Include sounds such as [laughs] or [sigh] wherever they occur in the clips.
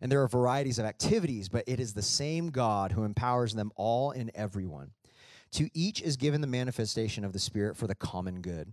And there are varieties of activities, but it is the same God who empowers them all in everyone. To each is given the manifestation of the Spirit for the common good.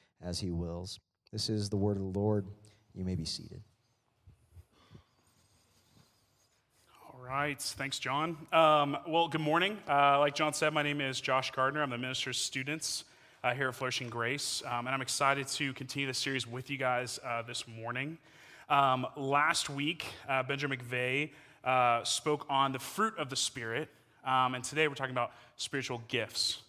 as he wills. This is the word of the Lord. You may be seated. All right. Thanks, John. Um, well, good morning. Uh, like John said, my name is Josh Gardner. I'm the minister's students uh, here at Flourishing Grace, um, and I'm excited to continue the series with you guys uh, this morning. Um, last week, uh, Benjamin McVeigh uh, spoke on the fruit of the Spirit, um, and today we're talking about spiritual gifts.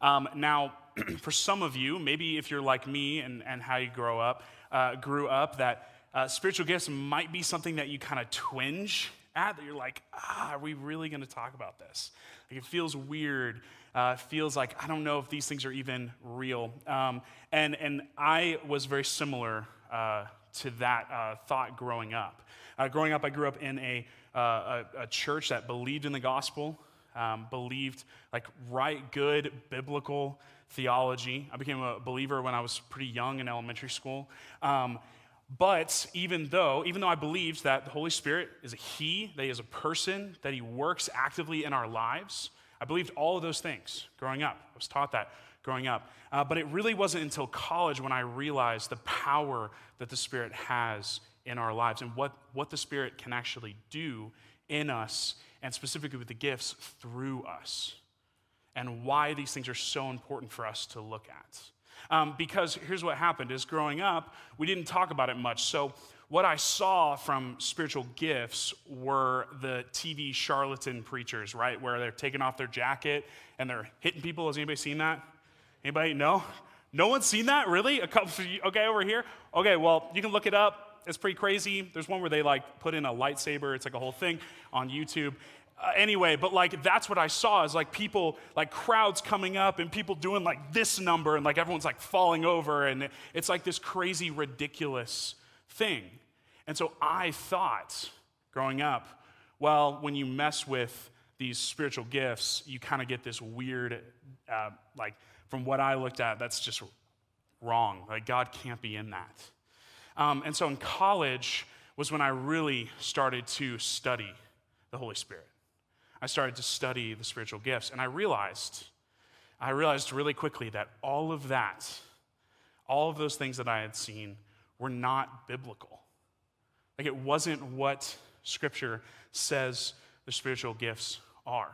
Um, now, [clears throat] for some of you, maybe if you're like me and, and how you grow up, uh, grew up, that uh, spiritual gifts might be something that you kind of twinge at, that you're like, ah, are we really going to talk about this? Like it feels weird. Uh, feels like I don't know if these things are even real. Um, and, and I was very similar uh, to that uh, thought growing up. Uh, growing up, I grew up in a, a, a church that believed in the gospel, um, believed like right, good, biblical theology. I became a believer when I was pretty young in elementary school. Um, but even though, even though I believed that the Holy Spirit is a He, that He is a person, that He works actively in our lives, I believed all of those things growing up. I was taught that growing up. Uh, but it really wasn't until college when I realized the power that the Spirit has in our lives and what, what the Spirit can actually do in us, and specifically with the gifts through us and why these things are so important for us to look at. Um, because here's what happened is growing up, we didn't talk about it much. So what I saw from spiritual gifts were the TV charlatan preachers, right? Where they're taking off their jacket and they're hitting people. Has anybody seen that? Anybody? No? No one's seen that? Really? A couple, okay, over here? Okay, well, you can look it up. It's pretty crazy. There's one where they like put in a lightsaber. It's like a whole thing on YouTube. Uh, anyway, but like that's what I saw is like people, like crowds coming up and people doing like this number and like everyone's like falling over and it's like this crazy, ridiculous thing. And so I thought growing up, well, when you mess with these spiritual gifts, you kind of get this weird, uh, like from what I looked at, that's just wrong. Like God can't be in that. Um, and so in college was when I really started to study the Holy Spirit. I started to study the spiritual gifts, and I realized, I realized really quickly that all of that, all of those things that I had seen were not biblical. Like it wasn't what Scripture says the spiritual gifts are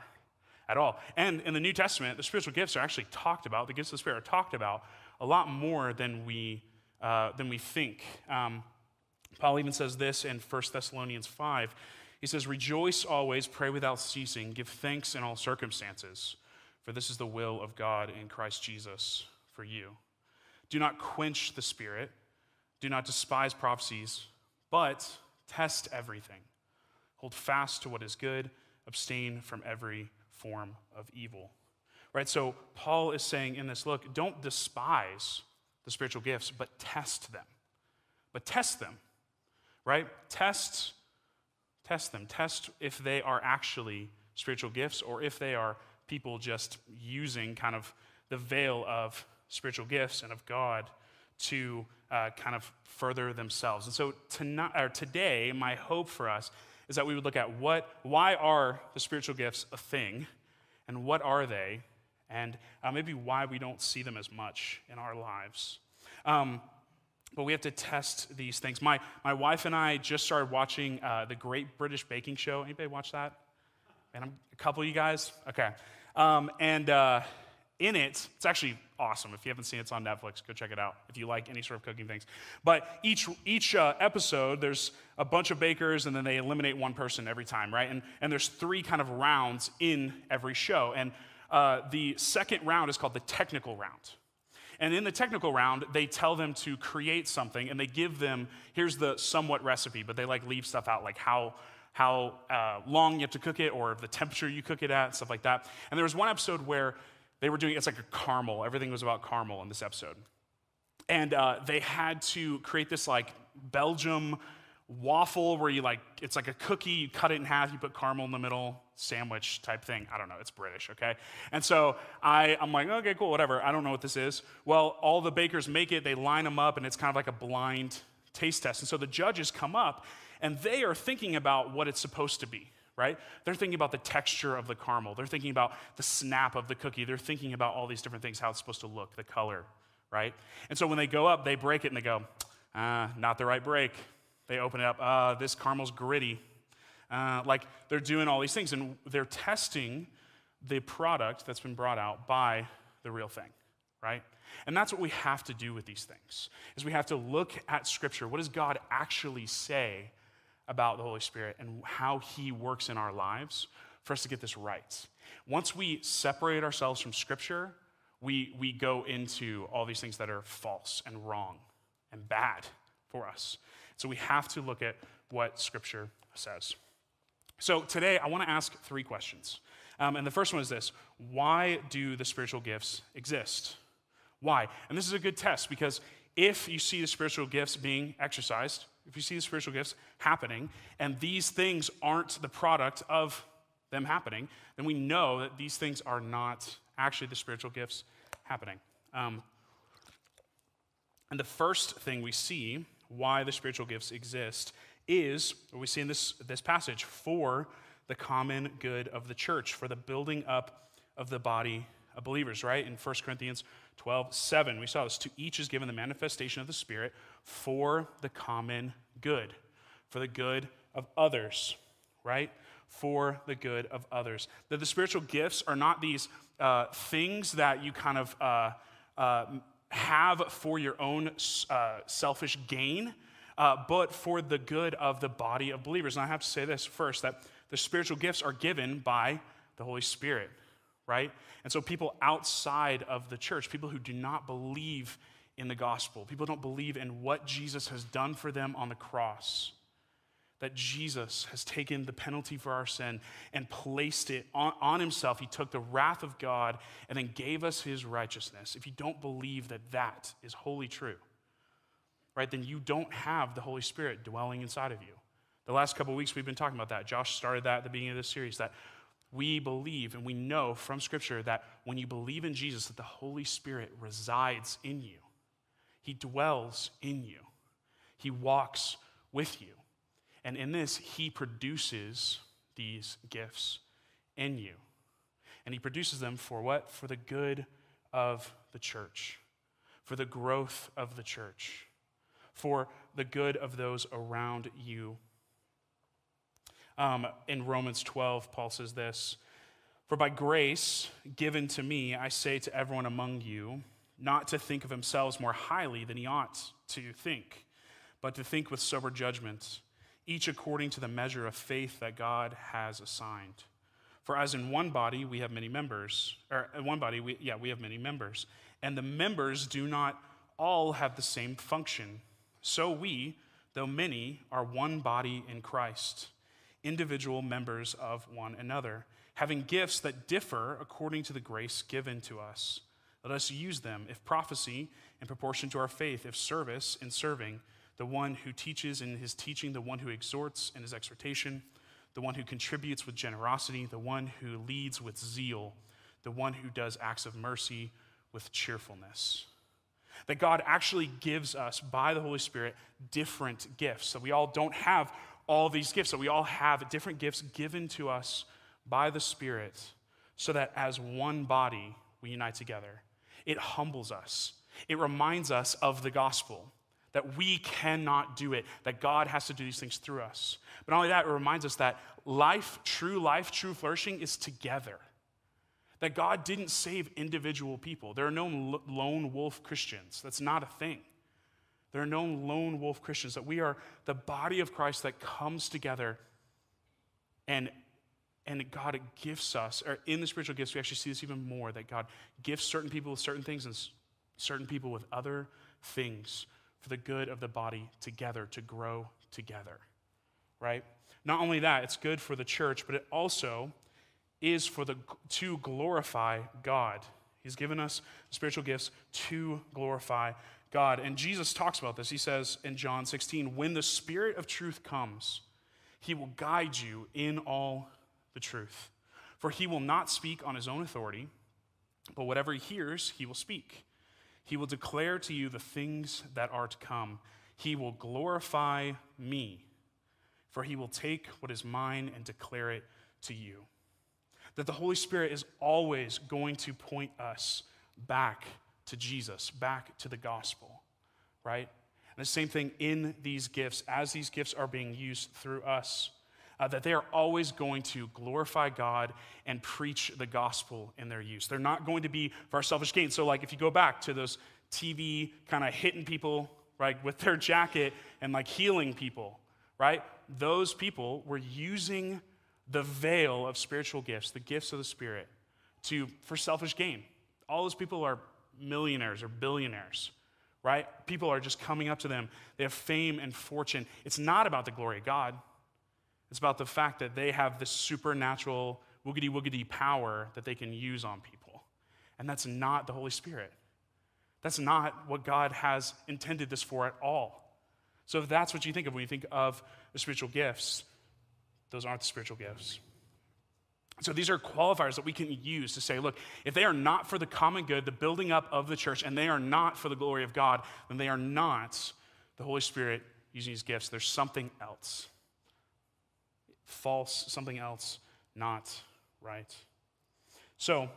at all. And in the New Testament, the spiritual gifts are actually talked about, the gifts of the Spirit are talked about a lot more than we, uh, than we think. Um, Paul even says this in 1 Thessalonians 5. He says, Rejoice always, pray without ceasing, give thanks in all circumstances, for this is the will of God in Christ Jesus for you. Do not quench the spirit, do not despise prophecies, but test everything. Hold fast to what is good, abstain from every form of evil. Right? So Paul is saying in this look, don't despise the spiritual gifts, but test them. But test them. Right? Test Test them. Test if they are actually spiritual gifts or if they are people just using kind of the veil of spiritual gifts and of God to uh, kind of further themselves. And so tonight, or today, my hope for us is that we would look at what, why are the spiritual gifts a thing, and what are they, and uh, maybe why we don't see them as much in our lives. Um, but we have to test these things. My, my wife and I just started watching uh, the Great British Baking Show. Anybody watch that? And I'm a couple of you guys? Okay. Um, and uh, in it, it's actually awesome. If you haven't seen it, it's on Netflix. Go check it out if you like any sort of cooking things. But each, each uh, episode, there's a bunch of bakers, and then they eliminate one person every time, right? And, and there's three kind of rounds in every show. And uh, the second round is called the technical round. And in the technical round, they tell them to create something and they give them, here's the somewhat recipe, but they like leave stuff out, like how, how uh, long you have to cook it or the temperature you cook it at, stuff like that. And there was one episode where they were doing, it's like a caramel. Everything was about caramel in this episode. And uh, they had to create this like Belgium waffle where you like, it's like a cookie, you cut it in half, you put caramel in the middle, sandwich type thing. I don't know, it's British, okay? And so I, I'm like, okay, cool, whatever. I don't know what this is. Well, all the bakers make it, they line them up, and it's kind of like a blind taste test. And so the judges come up, and they are thinking about what it's supposed to be right? They're thinking about the texture of the caramel. They're thinking about the snap of the cookie. They're thinking about all these different things, how it's supposed to look, the color, right? And so when they go up, they break it and they go, ah, not the right break. They open it up, uh, this caramel's gritty. Uh, like they're doing all these things and they're testing the product that's been brought out by the real thing, right? And that's what we have to do with these things. Is we have to look at scripture. What does God actually say about the Holy Spirit and how he works in our lives for us to get this right? Once we separate ourselves from scripture, we, we go into all these things that are false and wrong and bad for us. So we have to look at what Scripture says. So today, I want to ask three questions. Um, and the first one is this Why do the spiritual gifts exist? Why? And this is a good test because if you see the spiritual gifts being exercised, if you see the spiritual gifts happening, and these things aren't the product of them happening, then we know that these things are not actually the spiritual gifts happening. Um, and the first thing we see why the spiritual gifts exist is what we see in this, this passage for the common good of the church, for the building up of the body of believers, right? In 1 Corinthians 12, 7, we saw this. To each is given the manifestation of the Spirit for the common good, for the good of others, right? For the good of others. That the spiritual gifts are not these uh, things that you kind of uh, uh, have for your own uh, selfish gain, uh, but for the good of the body of believers. And I have to say this first that the spiritual gifts are given by the Holy Spirit, right? And so people outside of the church, people who do not believe in the gospel, people don't believe in what Jesus has done for them on the cross that Jesus has taken the penalty for our sin and placed it on, on, himself. He took the wrath of God and then gave us his righteousness. If you don't believe that that is wholly true, right, then you don't have the Holy Spirit dwelling inside of you. The last couple weeks we've been talking about that. Josh started that at the beginning of this series that we believe and we know from Scripture that when you believe in Jesus, that the Holy Spirit resides in you. He dwells in you. He walks with you. And in this, he produces these gifts in you. And he produces them for what? For the good of the church, for the growth of the church, for the good of those around you. Um, in Romans 12, Paul says this For by grace given to me, I say to everyone among you, not to think of themselves more highly than he ought to think, but to think with sober judgment each according to the measure of faith that God has assigned. For as in one body we have many members, or in one body, we, yeah, we have many members, and the members do not all have the same function. So we, though many, are one body in Christ, individual members of one another, having gifts that differ according to the grace given to us. Let us use them, if prophecy, in proportion to our faith, if service, in serving the one who teaches in his teaching, the one who exhorts in his exhortation, the one who contributes with generosity, the one who leads with zeal, the one who does acts of mercy with cheerfulness. That God actually gives us, by the Holy Spirit, different gifts. So we all don't have all these gifts. So we all have different gifts given to us by the Spirit, so that as one body we unite together. It humbles us, it reminds us of the gospel that we cannot do it, that God has to do these things through us. But not only that, it reminds us that life, true life, true flourishing is together. That God didn't save individual people. There are no lone wolf Christians. That's not a thing. There are no lone wolf Christians. That we are the body of Christ that comes together and and God gifts us, or in the spiritual gifts, we actually see this even more that God gifts certain people with certain things and certain people with other things for the good of the body together, to grow together, right? Not only that, it's good for the church, but it also is for the to glorify God. He's given us spiritual gifts to glorify God. And Jesus talks about this. He says in John 16, when the Spirit of truth comes, he will guide you in all the truth. For he will not speak on his own authority, but whatever he hears, he will speak. He will declare to you the things that are to come. He will glorify me, for he will take what is mine and declare it to you. That the Holy Spirit is always going to point us back to Jesus, back to the gospel, right? And the same thing in these gifts, as these gifts are being used through us uh, that they are always going to glorify God and preach the gospel in their use. They're not going to be for our selfish gain. So, like, if you go back to those TV kind of hitting people, right, with their jacket and like healing people, right? Those people were using the veil of spiritual gifts, the gifts of the Spirit, to for selfish gain. All those people are millionaires or billionaires, right? People are just coming up to them. They have fame and fortune. It's not about the glory of God. It's about the fact that they have this supernatural woogity woogity power that they can use on people. And that's not the Holy Spirit. That's not what God has intended this for at all. So if that's what you think of when you think of the spiritual gifts, those aren't the spiritual gifts. So these are qualifiers that we can use to say, look, if they are not for the common good, the building up of the church, and they are not for the glory of God, then they are not the Holy Spirit using these gifts. There's something else false, something else not right. So,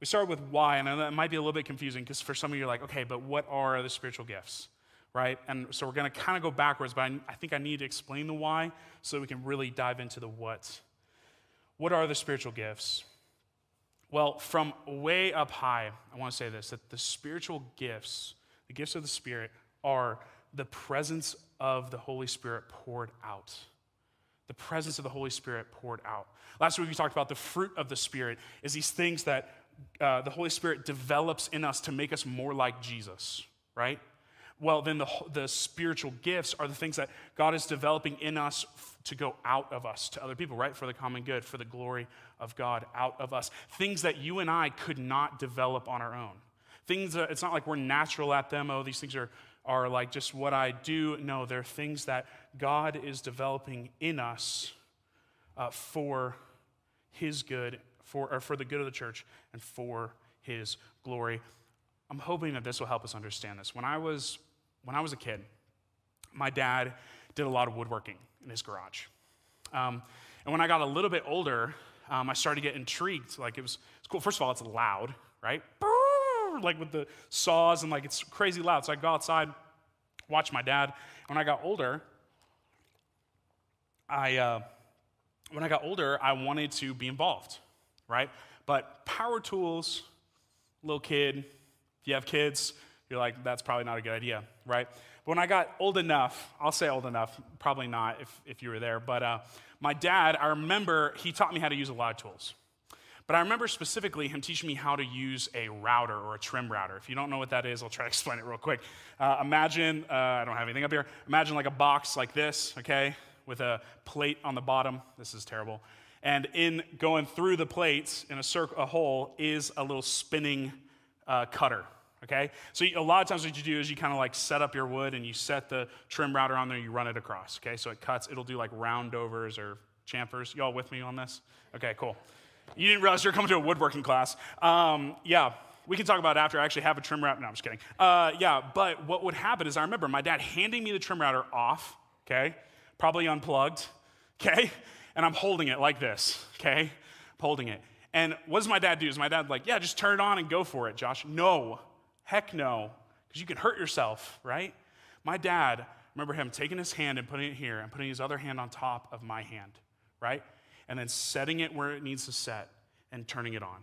we start with why, and that might be a little bit confusing because for some of you, you're like, okay, but what are the spiritual gifts? Right? And so we're going to kind of go backwards, but I, I think I need to explain the why so we can really dive into the what. What are the spiritual gifts? Well, from way up high, I want to say this that the spiritual gifts, the gifts of the Spirit, are the presence of the Holy Spirit poured out the presence of the Holy Spirit poured out. Last week we talked about the fruit of the Spirit is these things that uh, the Holy Spirit develops in us to make us more like Jesus, right? Well, then the, the spiritual gifts are the things that God is developing in us to go out of us to other people, right? For the common good, for the glory of God out of us. Things that you and I could not develop on our own. Things that it's not like we're natural at them. Oh, these things are are like just what I do. No, they're things that God is developing in us uh, for His good, for, or for the good of the church, and for His glory. I'm hoping that this will help us understand this. When I was, when I was a kid, my dad did a lot of woodworking in his garage. Um, and when I got a little bit older, um, I started to get intrigued. Like it was, it's cool. First of all, it's loud, right? Like with the saws and like it's crazy loud. So I go outside, watch my dad. When I got older, I uh, when I got older, I wanted to be involved, right? But power tools, little kid, if you have kids, you're like, that's probably not a good idea, right? But when I got old enough, I'll say old enough, probably not if, if you were there, but uh, my dad, I remember he taught me how to use a lot of tools. But I remember specifically him teaching me how to use a router or a trim router. If you don't know what that is, I'll try to [laughs] explain it real quick. Uh, imagine, uh, I don't have anything up here. Imagine like a box like this, okay, with a plate on the bottom. This is terrible. And in going through the plates in a circle, a hole is a little spinning uh, cutter. Okay, so a lot of times what you do is you kind of like set up your wood and you set the trim router on there, you run it across. Okay, so it cuts. It'll do like roundovers or chamfers. Y'all with me on this? Okay, cool. You didn't realize you're coming to a woodworking class. Um, yeah, we can talk about it after. I actually have a trim router. No, I'm just kidding. Uh, yeah, but what would happen is I remember my dad handing me the trim router off, okay, probably unplugged, [laughs] okay, and I'm holding it like this, okay, I'm holding it. And what does my dad do? Is my dad like, yeah, just turn it on and go for it, Josh? No, heck no, because you can hurt yourself, right? My dad, remember him taking his hand and putting it here and putting his other hand on top of my hand, right? And then setting it where it needs to set and turning it on,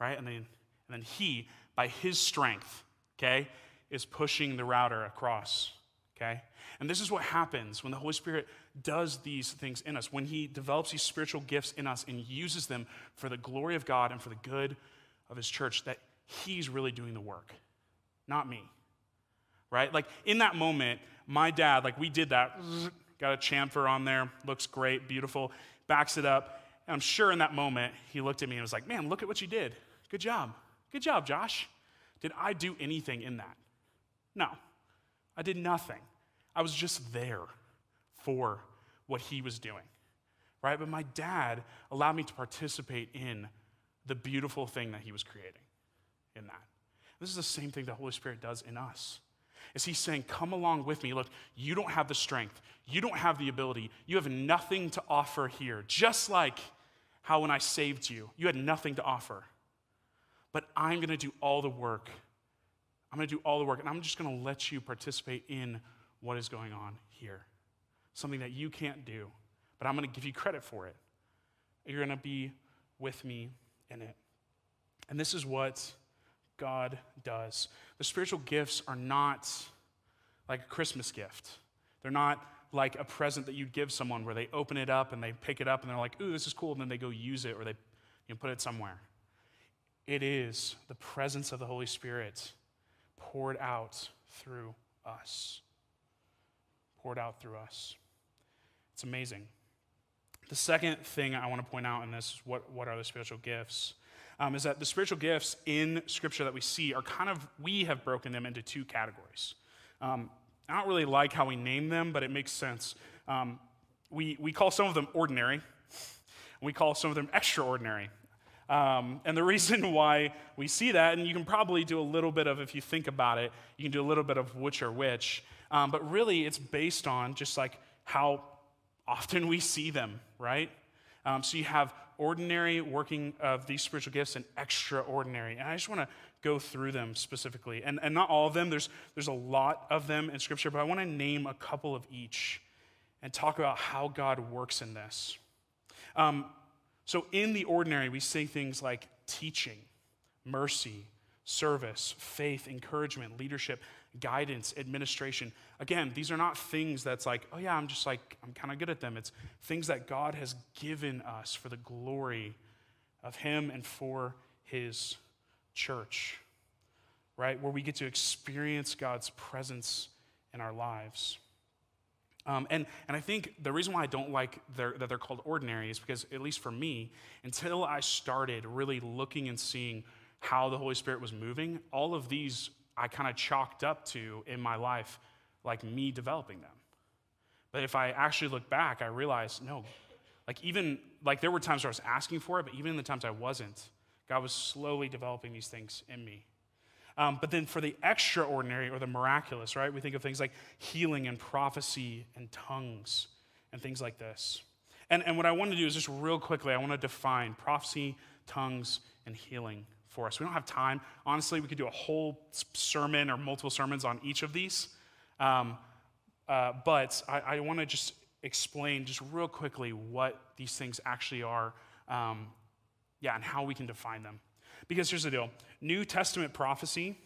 right? And then, and then he, by his strength, okay, is pushing the router across, okay? And this is what happens when the Holy Spirit does these things in us, when he develops these spiritual gifts in us and uses them for the glory of God and for the good of his church, that he's really doing the work, not me, right? Like in that moment, my dad, like we did that, got a chamfer on there, looks great, beautiful, backs it up. And I'm sure in that moment, he looked at me and was like, man, look at what you did. Good job. Good job, Josh. Did I do anything in that? No, I did nothing. I was just there for what he was doing, right? But my dad allowed me to participate in the beautiful thing that he was creating in that. This is the same thing the Holy Spirit does in us. Is he's saying, Come along with me. Look, you don't have the strength, you don't have the ability, you have nothing to offer here. Just like how when I saved you, you had nothing to offer. But I'm going to do all the work. I'm going to do all the work, and I'm just going to let you participate in what is going on here. Something that you can't do, but I'm going to give you credit for it. You're going to be with me in it. And this is what God does. The spiritual gifts are not like a Christmas gift. They're not like a present that you'd give someone where they open it up and they pick it up and they're like, ooh, this is cool, and then they go use it or they you know, put it somewhere. It is the presence of the Holy Spirit poured out through us. Poured out through us. It's amazing. The second thing I want to point out in this is what, what are the spiritual gifts? Um, is that the spiritual gifts in Scripture that we see are kind of, we have broken them into two categories. Um, I don't really like how we name them, but it makes sense. Um, we, we call some of them ordinary, we call some of them extraordinary. Um, and the [laughs] reason why we see that, and you can probably do a little bit of, if you think about it, you can do a little bit of which or which, um, but really it's based on just like how often we see them, right? Um, so you have ordinary working of these spiritual gifts and extraordinary. And I just want to go through them specifically. And, and not all of them, there's, there's a lot of them in Scripture, but I want to name a couple of each and talk about how God works in this. Um, so, in the ordinary, we say things like teaching, mercy, service, faith, encouragement, leadership, guidance, administration. Again, these are not things that's like, oh yeah, I'm just like, I'm kind of good at them. It's things that God has given us for the glory of Him and for His church, right? Where we get to experience God's presence in our lives. Um, and, and I think the reason why I don't like their, that they're called ordinary is because, at least for me, until I started really looking and seeing how the Holy Spirit was moving, all of these I kind of chalked up to in my life, like me developing them. But if I actually look back, I realize, no, like even, like there were times where I was asking for it, but even in the times I wasn't, God was slowly developing these things in me. Um, but then for the extraordinary or the miraculous, right, we think of things like healing and prophecy and tongues and things like this. And, and what I want to do is just real quickly, I want to define prophecy, tongues, and healing for us. We don't have time. Honestly, we could do a whole sermon or multiple sermons on each of these. Um, uh, but I, I want to just explain just real quickly what these things actually are, um, yeah, and how we can define them. Because here's the deal New Testament prophecy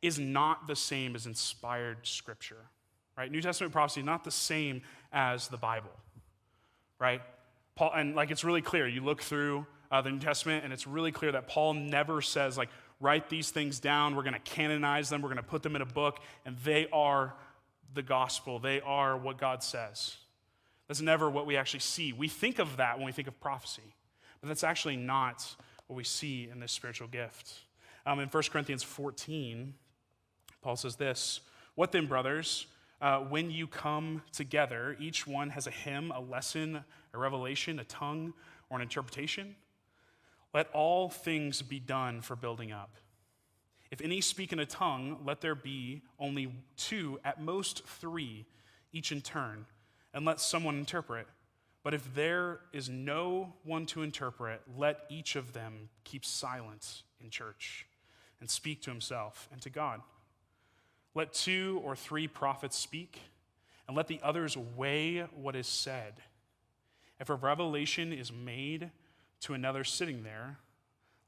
is not the same as inspired scripture, right? New Testament prophecy not the same as the Bible, right? Paul, and like it's really clear. You look through uh, the New Testament, and it's really clear that Paul never says, like, write these things down, we're going to canonize them, we're going to put them in a book, and they are the gospel. They are what God says. That's never what we actually see. We think of that when we think of prophecy, but that's actually not what we see in this spiritual gift. Um, in 1 Corinthians 14, Paul says this What then, brothers? Uh, when you come together, each one has a hymn, a lesson, a revelation, a tongue, or an interpretation. Let all things be done for building up. If any speak in a tongue, let there be only two, at most three, each in turn, and let someone interpret. But if there is no one to interpret, let each of them keep silent in church and speak to himself and to God. Let two or three prophets speak, and let the others weigh what is said. If a revelation is made to another sitting there,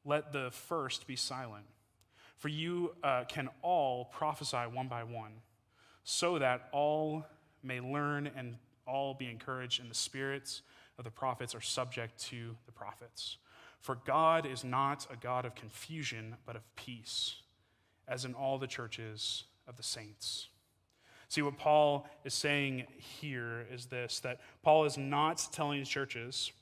let the first be silent. For you uh, can all prophesy one by one, so that all may learn and all be encouraged, and the spirits of the prophets are subject to the prophets. For God is not a God of confusion, but of peace, as in all the churches of the saints. See, what Paul is saying here is this that Paul is not telling churches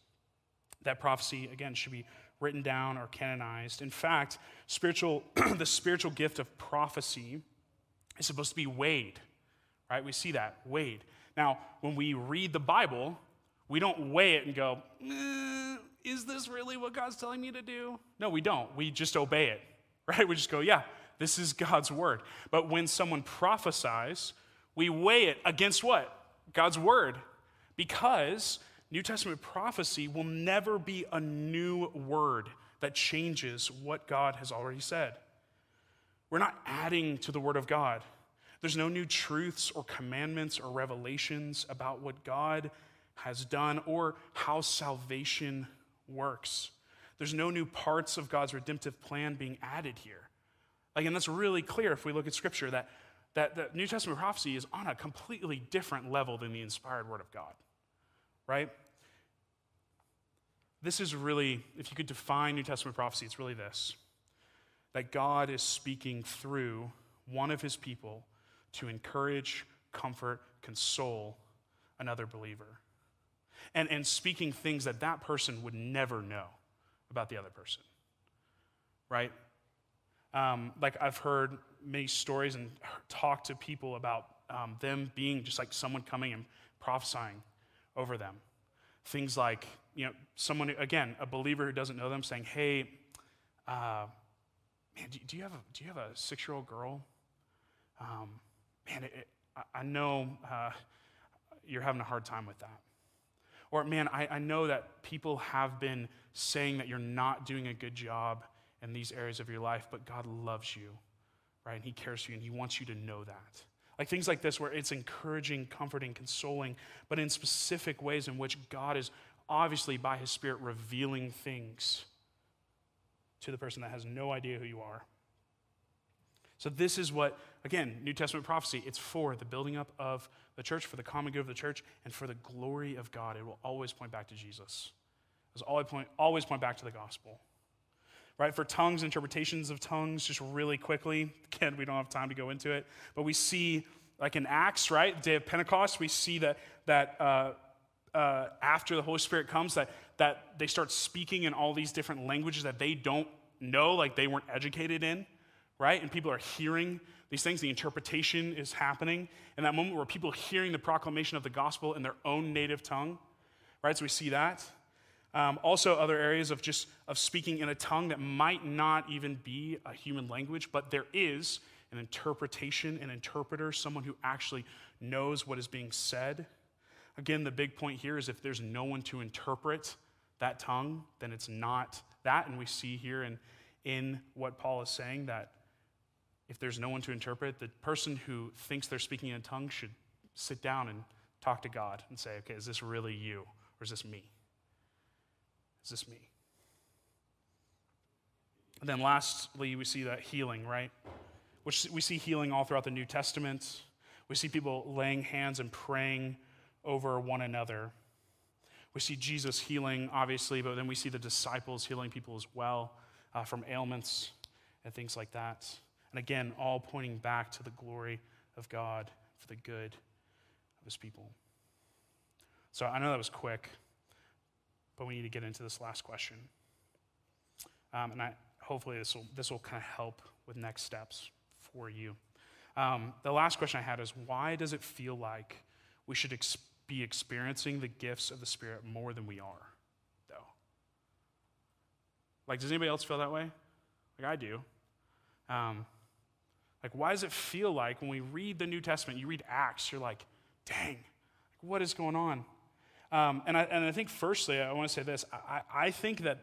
that prophecy, again, should be written down or canonized. In fact, spiritual, [clears throat] the spiritual gift of prophecy is supposed to be weighed, right? We see that, weighed. Now, when we read the Bible, we don't weigh it and go, eh, is this really what God's telling me to do? No, we don't. We just obey it, [laughs] right? We just go, yeah, this is God's word. But when someone prophesies, we weigh it against what? God's word. Because New Testament prophecy will never be a new word that changes what God has already said. We're not adding to the word of God. There's no new truths or commandments or revelations about what God has done or how salvation works. There's no new parts of God's redemptive plan being added here. Like, and that's really clear if we look at Scripture that, that the New Testament prophecy is on a completely different level than the inspired Word of God, right? This is really, if you could define New Testament prophecy, it's really this that God is speaking through one of his people to encourage, comfort, console another believer. And, and speaking things that that person would never know about the other person, right? Um, like I've heard many stories and talked to people about um, them being just like someone coming and prophesying over them. Things like, you know, someone, again, a believer who doesn't know them saying, hey, uh, man, do, do, you have a, do you have a six year old girl? Um, man, it, it, I know uh, you're having a hard time with that. Or, man, I, I know that people have been saying that you're not doing a good job in these areas of your life, but God loves you, right? And He cares for you, and He wants you to know that. Like things like this, where it's encouraging, comforting, consoling, but in specific ways in which God is obviously, by His Spirit, revealing things to the person that has no idea who you are. So, this is what, again, New Testament prophecy, it's for the building up of the church, for the common good of the church, and for the glory of God. It will always point back to Jesus. It always point, always point back to the gospel right? For tongues, interpretations of tongues, just really quickly. Again, we don't have time to go into it, but we see, like in Acts, right? Day of Pentecost, we see that that uh, uh, after the Holy Spirit comes, that that they start speaking in all these different languages that they don't know, like they weren't educated in, right? And people are hearing these things. The interpretation is happening in that moment where people are hearing the proclamation of the gospel in their own native tongue, right? So we see that. Um, also, other areas of just of speaking in a tongue that might not even be a human language, but there is an interpretation, an interpreter, someone who actually knows what is being said. Again, the big point here is if there's no one to interpret that tongue, then it's not that. And we see here in, in what Paul is saying that if there's no one to interpret, the person who thinks they're speaking in a tongue should sit down and talk to God and say, okay, is this really you or is this me? Is this me? And then lastly, we see that healing, right? Which we see healing all throughout the New Testament. We see people laying hands and praying over one another. We see Jesus healing, obviously, but then we see the disciples healing people as well uh, from ailments and things like that. And again, all pointing back to the glory of God for the good of his people. So I know that was quick but we need to get into this last question. Um, and I, hopefully this will, this will kind of help with next steps for you. Um, the last question I had is why does it feel like we should ex- be experiencing the gifts of the Spirit more than we are, though? Like, does anybody else feel that way? Like, I do. Um, like, why does it feel like when we read the New Testament, you read Acts, you're like, dang, what is going on? Um, and, I, and I think, firstly, I want to say this. I, I think that,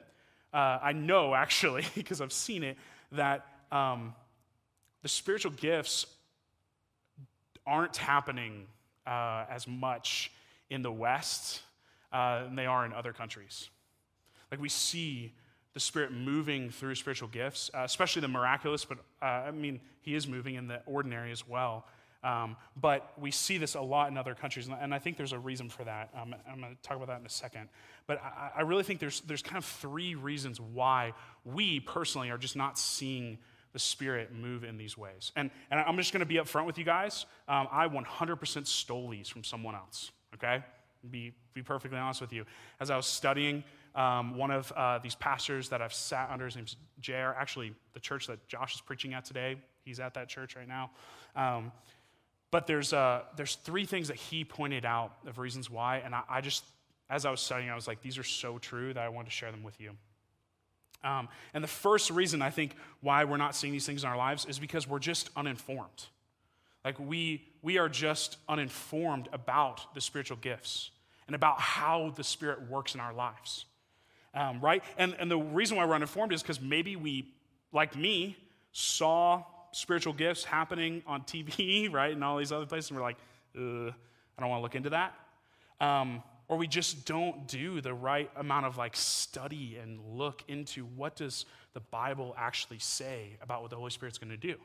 uh, I know [laughs] actually, because I've seen it, that um, the spiritual gifts aren't happening uh, as much in the West uh, than they are in other countries. Like we see the Spirit moving through spiritual gifts, uh, especially the miraculous, but uh, I mean, He is moving in the ordinary as well. Um, but we see this a lot in other countries, and I think there's a reason for that. Um, I'm going to talk about that in a second. But I, I, really think there's, there's kind of three reasons why we personally are just not seeing the Spirit move in these ways. And, and I'm just going to be upfront with you guys. Um, I 100% stole these from someone else, okay? Be, be perfectly honest with you. As I was studying, um, one of uh, these pastors that I've sat under, his name's Jair, actually, the church that Josh is preaching at today, he's at that church right now. Um, but there's, uh, there's three things that he pointed out of reasons why, and I, I, just, as I was studying, I was like, these are so true that I wanted to share them with you. Um, and the first reason I think why we're not seeing these things in our lives is because we're just uninformed. Like we, we are just uninformed about the spiritual gifts and about how the Spirit works in our lives. Um, right? And, and the reason why we're uninformed is because maybe we, like me, saw spiritual gifts happening on TV, [laughs] right, and all these other places, and we're like, I don't want to look into that. Um, or we just don't do the right amount of like study and look into what does the Bible actually say about what the Holy Spirit's going to do,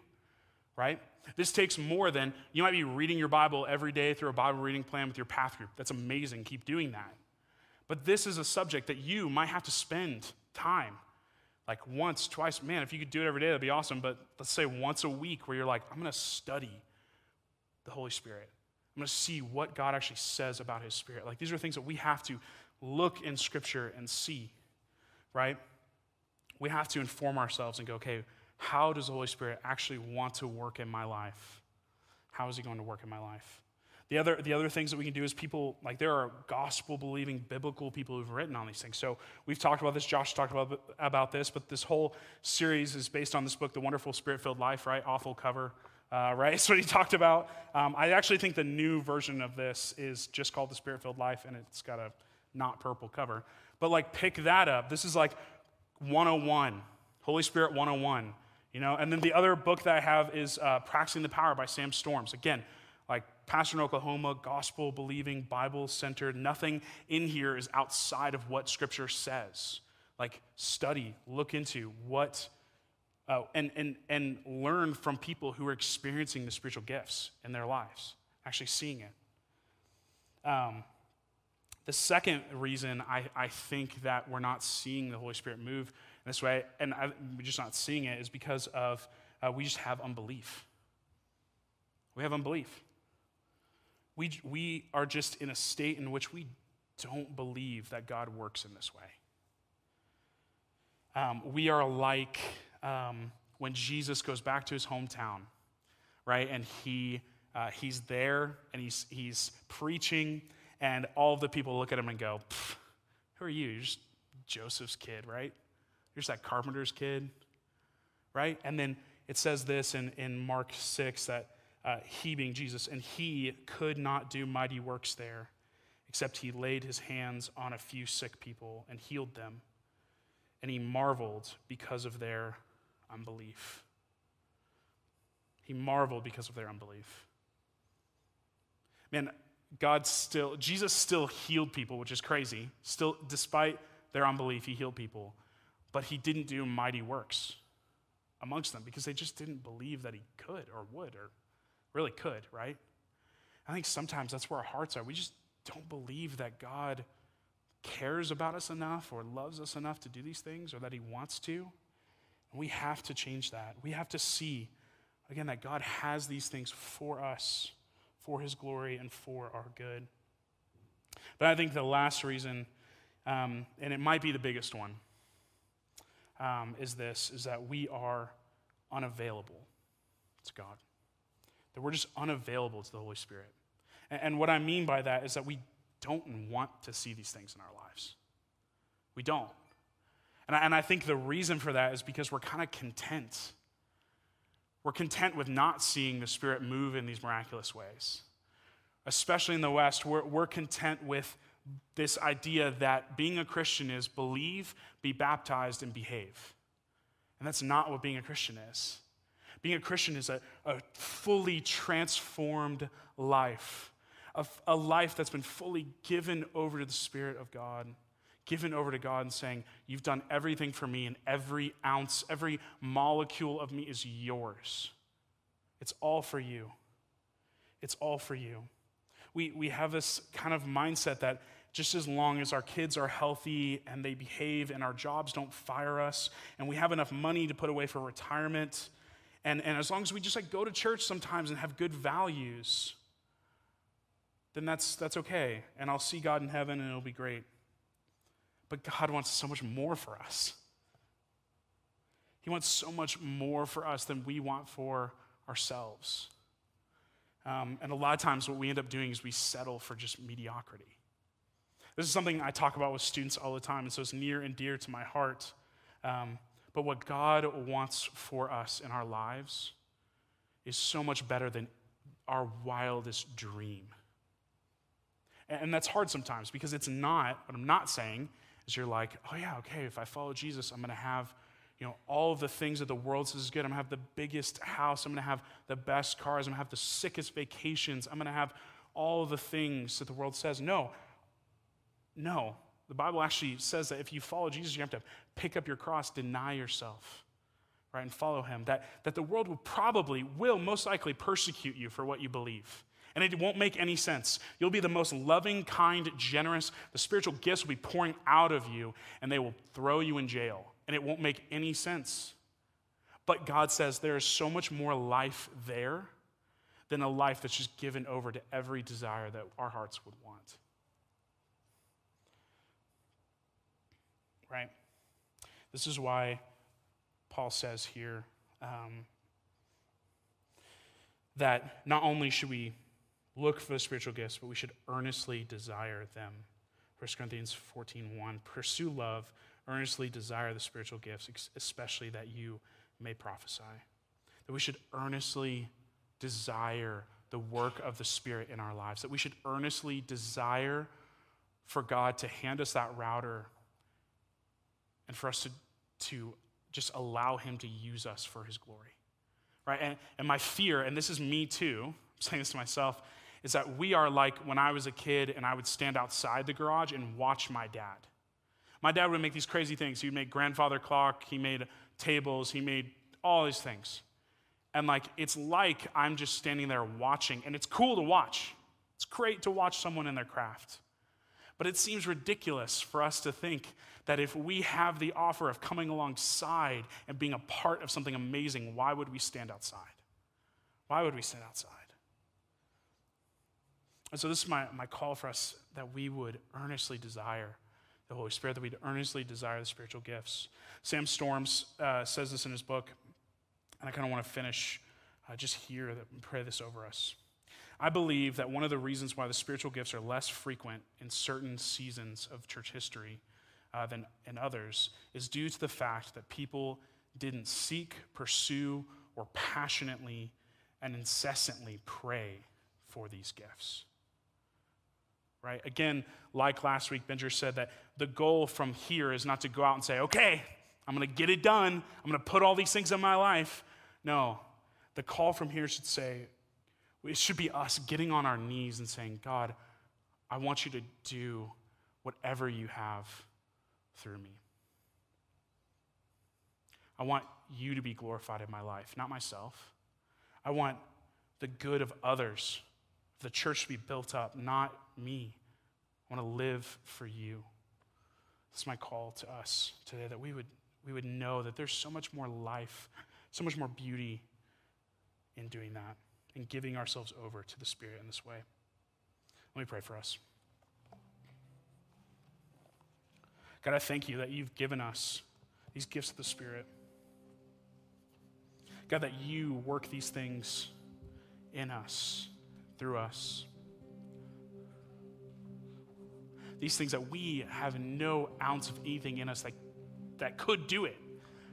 right? This takes more than you might be reading your Bible every day through a Bible reading plan with your path group. That's amazing. Keep doing that. But this is a subject that you might have to spend time like once, twice, man, if you could do it every day, that'd be awesome. But let's say once a week where you're like, I'm going to study the Holy Spirit. I'm going to see what God actually says about His Spirit. Like these are things that we have to look in Scripture and see, right? We have to inform ourselves and go, okay, how does the Holy Spirit actually want to work in my life? How is He going to work in my life? The other, the other things that we can do is people, like there are gospel believing biblical people who've written on these things. So we've talked about this, Josh talked about, about this, but this whole series is based on this book, The Wonderful Spirit Filled Life, right? Awful cover, uh, [laughs] right? That's what he talked about. Um, I actually think the new version of this is just called The Spirit Filled Life, and it's got a not purple cover. But like pick that up. This is like 101, Holy Spirit 101. You know, and then the other book that I have is uh, Practicing the Power by Sam Storms. Again, like pastor in Oklahoma, gospel believing, Bible centered. Nothing in here is outside of what Scripture says. Like, study, look into what, uh, and, and, and learn from people who are experiencing the spiritual gifts in their lives, actually seeing it. Um, the second reason I, I think that we're not seeing the Holy Spirit move this way, and I, we're just not seeing it, is because of uh, we just have unbelief. We have unbelief. We, we are just in a state in which we don't believe that God works in this way. Um, we are like um, when Jesus goes back to his hometown, right? And he, uh, he's there and he's, he's preaching, and all the people look at him and go, Who are you? You're just Joseph's kid, right? You're just that carpenter's kid, right? And then it says this in, in Mark 6 that uh, he being Jesus, and he could not do mighty works there, except he laid his hands on a few sick people and healed them. And he marveled because of their unbelief. He marveled because of their unbelief. Man, God still, Jesus still healed people, which is crazy. Still, despite their unbelief, he healed people. But he didn't do mighty works amongst them because they just didn't believe that he could or would or Really could, right? I think sometimes that's where our hearts are. We just don't believe that God cares about us enough or loves us enough to do these things or that He wants to. And we have to change that. We have to see, again, that God has these things for us, for His glory, and for our good. But I think the last reason, um, and it might be the biggest one, um, is this is that we are unavailable to God that we're just unavailable to the Holy Spirit. And, and what I mean by that is that we don't want to see these things in our lives. We don't. And I, and I think the reason for that is because we're kind of content. We're content with not seeing the Spirit move in these miraculous ways. Especially in the West, we're, we're content with this idea that being a Christian is believe, be baptized, and behave. And that's not what being a Christian is. Being a Christian is a, a fully transformed life, a, a life that's been fully given over to the Spirit of God, given over to God and saying, You've done everything for me, and every ounce, every molecule of me is yours. It's all for you. It's all for you. We, we have this kind of mindset that just as long as our kids are healthy and they behave and our jobs don't fire us and we have enough money to put away for retirement and, and as long as we just like go to church sometimes and have good values, then that's, that's okay. And I'll see God in heaven and it'll be great. But God wants so much more for us. He wants so much more for us than we want for ourselves. Um, and a lot of times, what we end up doing is we settle for just mediocrity. This is something I talk about with students all the time, and so it's near and dear to my heart. Um, but what God wants for us in our lives is so much better than our wildest dream. And that's hard sometimes because it's not, what I'm not saying is you're like, oh yeah, okay, if I follow Jesus, I'm gonna have, you know, all of the things that the world says is good. I'm gonna have the biggest house, I'm gonna have the best cars, I'm gonna have the sickest vacations, I'm gonna have all the things that the world says. No. No. The Bible actually says that if you follow Jesus, you have to pick up your cross, deny yourself, right, and follow him. That, that the world will probably, will most likely persecute you for what you believe. And it won't make any sense. You'll be the most loving, kind, generous. The spiritual gifts will be pouring out of you, and they will throw you in jail. And it won't make any sense. But God says there is so much more life there than a life that's just given over to every desire that our hearts would want. right? This is why Paul says here um, that not only should we look for the spiritual gifts, but we should earnestly desire them. 1 Corinthians 14 1. Pursue love, earnestly desire the spiritual gifts, especially that you may prophesy. That we should earnestly desire the work of the Spirit in our lives, that we should earnestly desire for God to hand us that router and for us to, to just allow Him to use us for His glory. Right? And, and my fear, and this is me too, I'm saying this to myself, is that we are like when I was a kid and I would stand outside the garage and watch my dad. My dad would make these crazy things. He would make grandfather clock, he made tables, he made all these things. And like, it's like I'm just standing there watching, and it's cool to watch. It's great to watch someone in their craft. But it seems ridiculous for us to think that if we have the offer of coming alongside and being a part of something amazing, why would we stand outside? Why would we stand outside? And so, this is my, my call for us that we would earnestly desire the Holy Spirit, that we'd earnestly desire the spiritual gifts. Sam Storms uh, says this in his book, and I kind of want to finish uh, just here and pray this over us. I believe that one of the reasons why the spiritual gifts are less frequent in certain seasons of church history uh, than in others is due to the fact that people didn't seek, pursue, or passionately and incessantly pray for these gifts. Right? Again, like last week, Benjer said that the goal from here is not to go out and say, okay, I'm going to get it done. I'm going to put all these things in my life. No, the call from here should say, it should be us getting on our knees and saying, God, I want you to do whatever you have through me. I want you to be glorified in my life, not myself. I want the good of others, the church to be built up, not me. I want to live for you. This is my call to us today that we would, we would know that there's so much more life, so much more beauty in doing that and giving ourselves over to the Spirit in this way. Let me pray for us. God, I thank you that you've given us these gifts of the Spirit. God, that you work these things in us, through us. These things that we have no ounce of anything in us that, that could do it.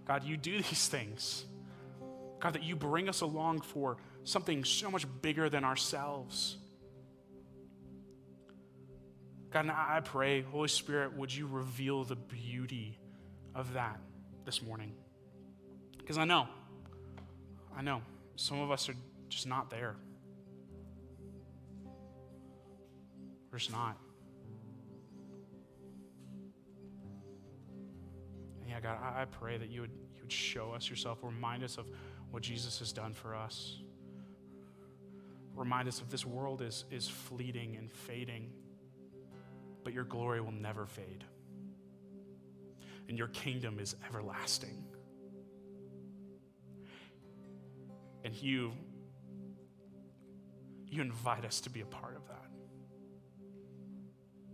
God, you do [laughs] these things. God, that you bring us along for something so much bigger than ourselves. God, and I pray, Holy Spirit, would you reveal the beauty of that this morning? Because I know, I know some of us are just not there. We're just not. God, I, I pray that you would, you would show us yourself, remind us of what Jesus has done for us. Remind us of this world is, is fleeting and fading, but your glory will never fade. And your kingdom is everlasting. And you, you invite us to be a part of that.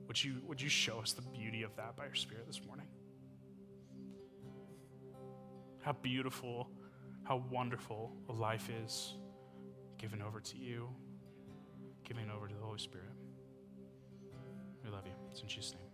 Would you, would you show us the beauty of that by your Spirit this morning? How beautiful, how wonderful a life is given over to you, given over to the Holy Spirit. We love you. It's in Jesus' name.